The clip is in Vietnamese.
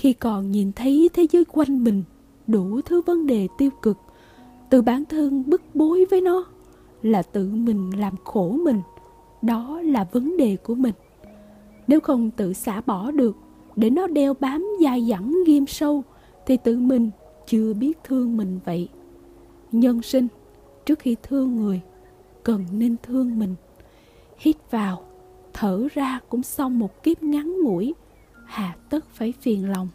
khi còn nhìn thấy thế giới quanh mình đủ thứ vấn đề tiêu cực, từ bản thân bức bối với nó, là tự mình làm khổ mình, đó là vấn đề của mình. Nếu không tự xả bỏ được, để nó đeo bám dai dẳng ghim sâu, thì tự mình chưa biết thương mình vậy. Nhân sinh, trước khi thương người, cần nên thương mình. Hít vào, thở ra cũng xong một kiếp ngắn ngủi hà tất phải phiền lòng.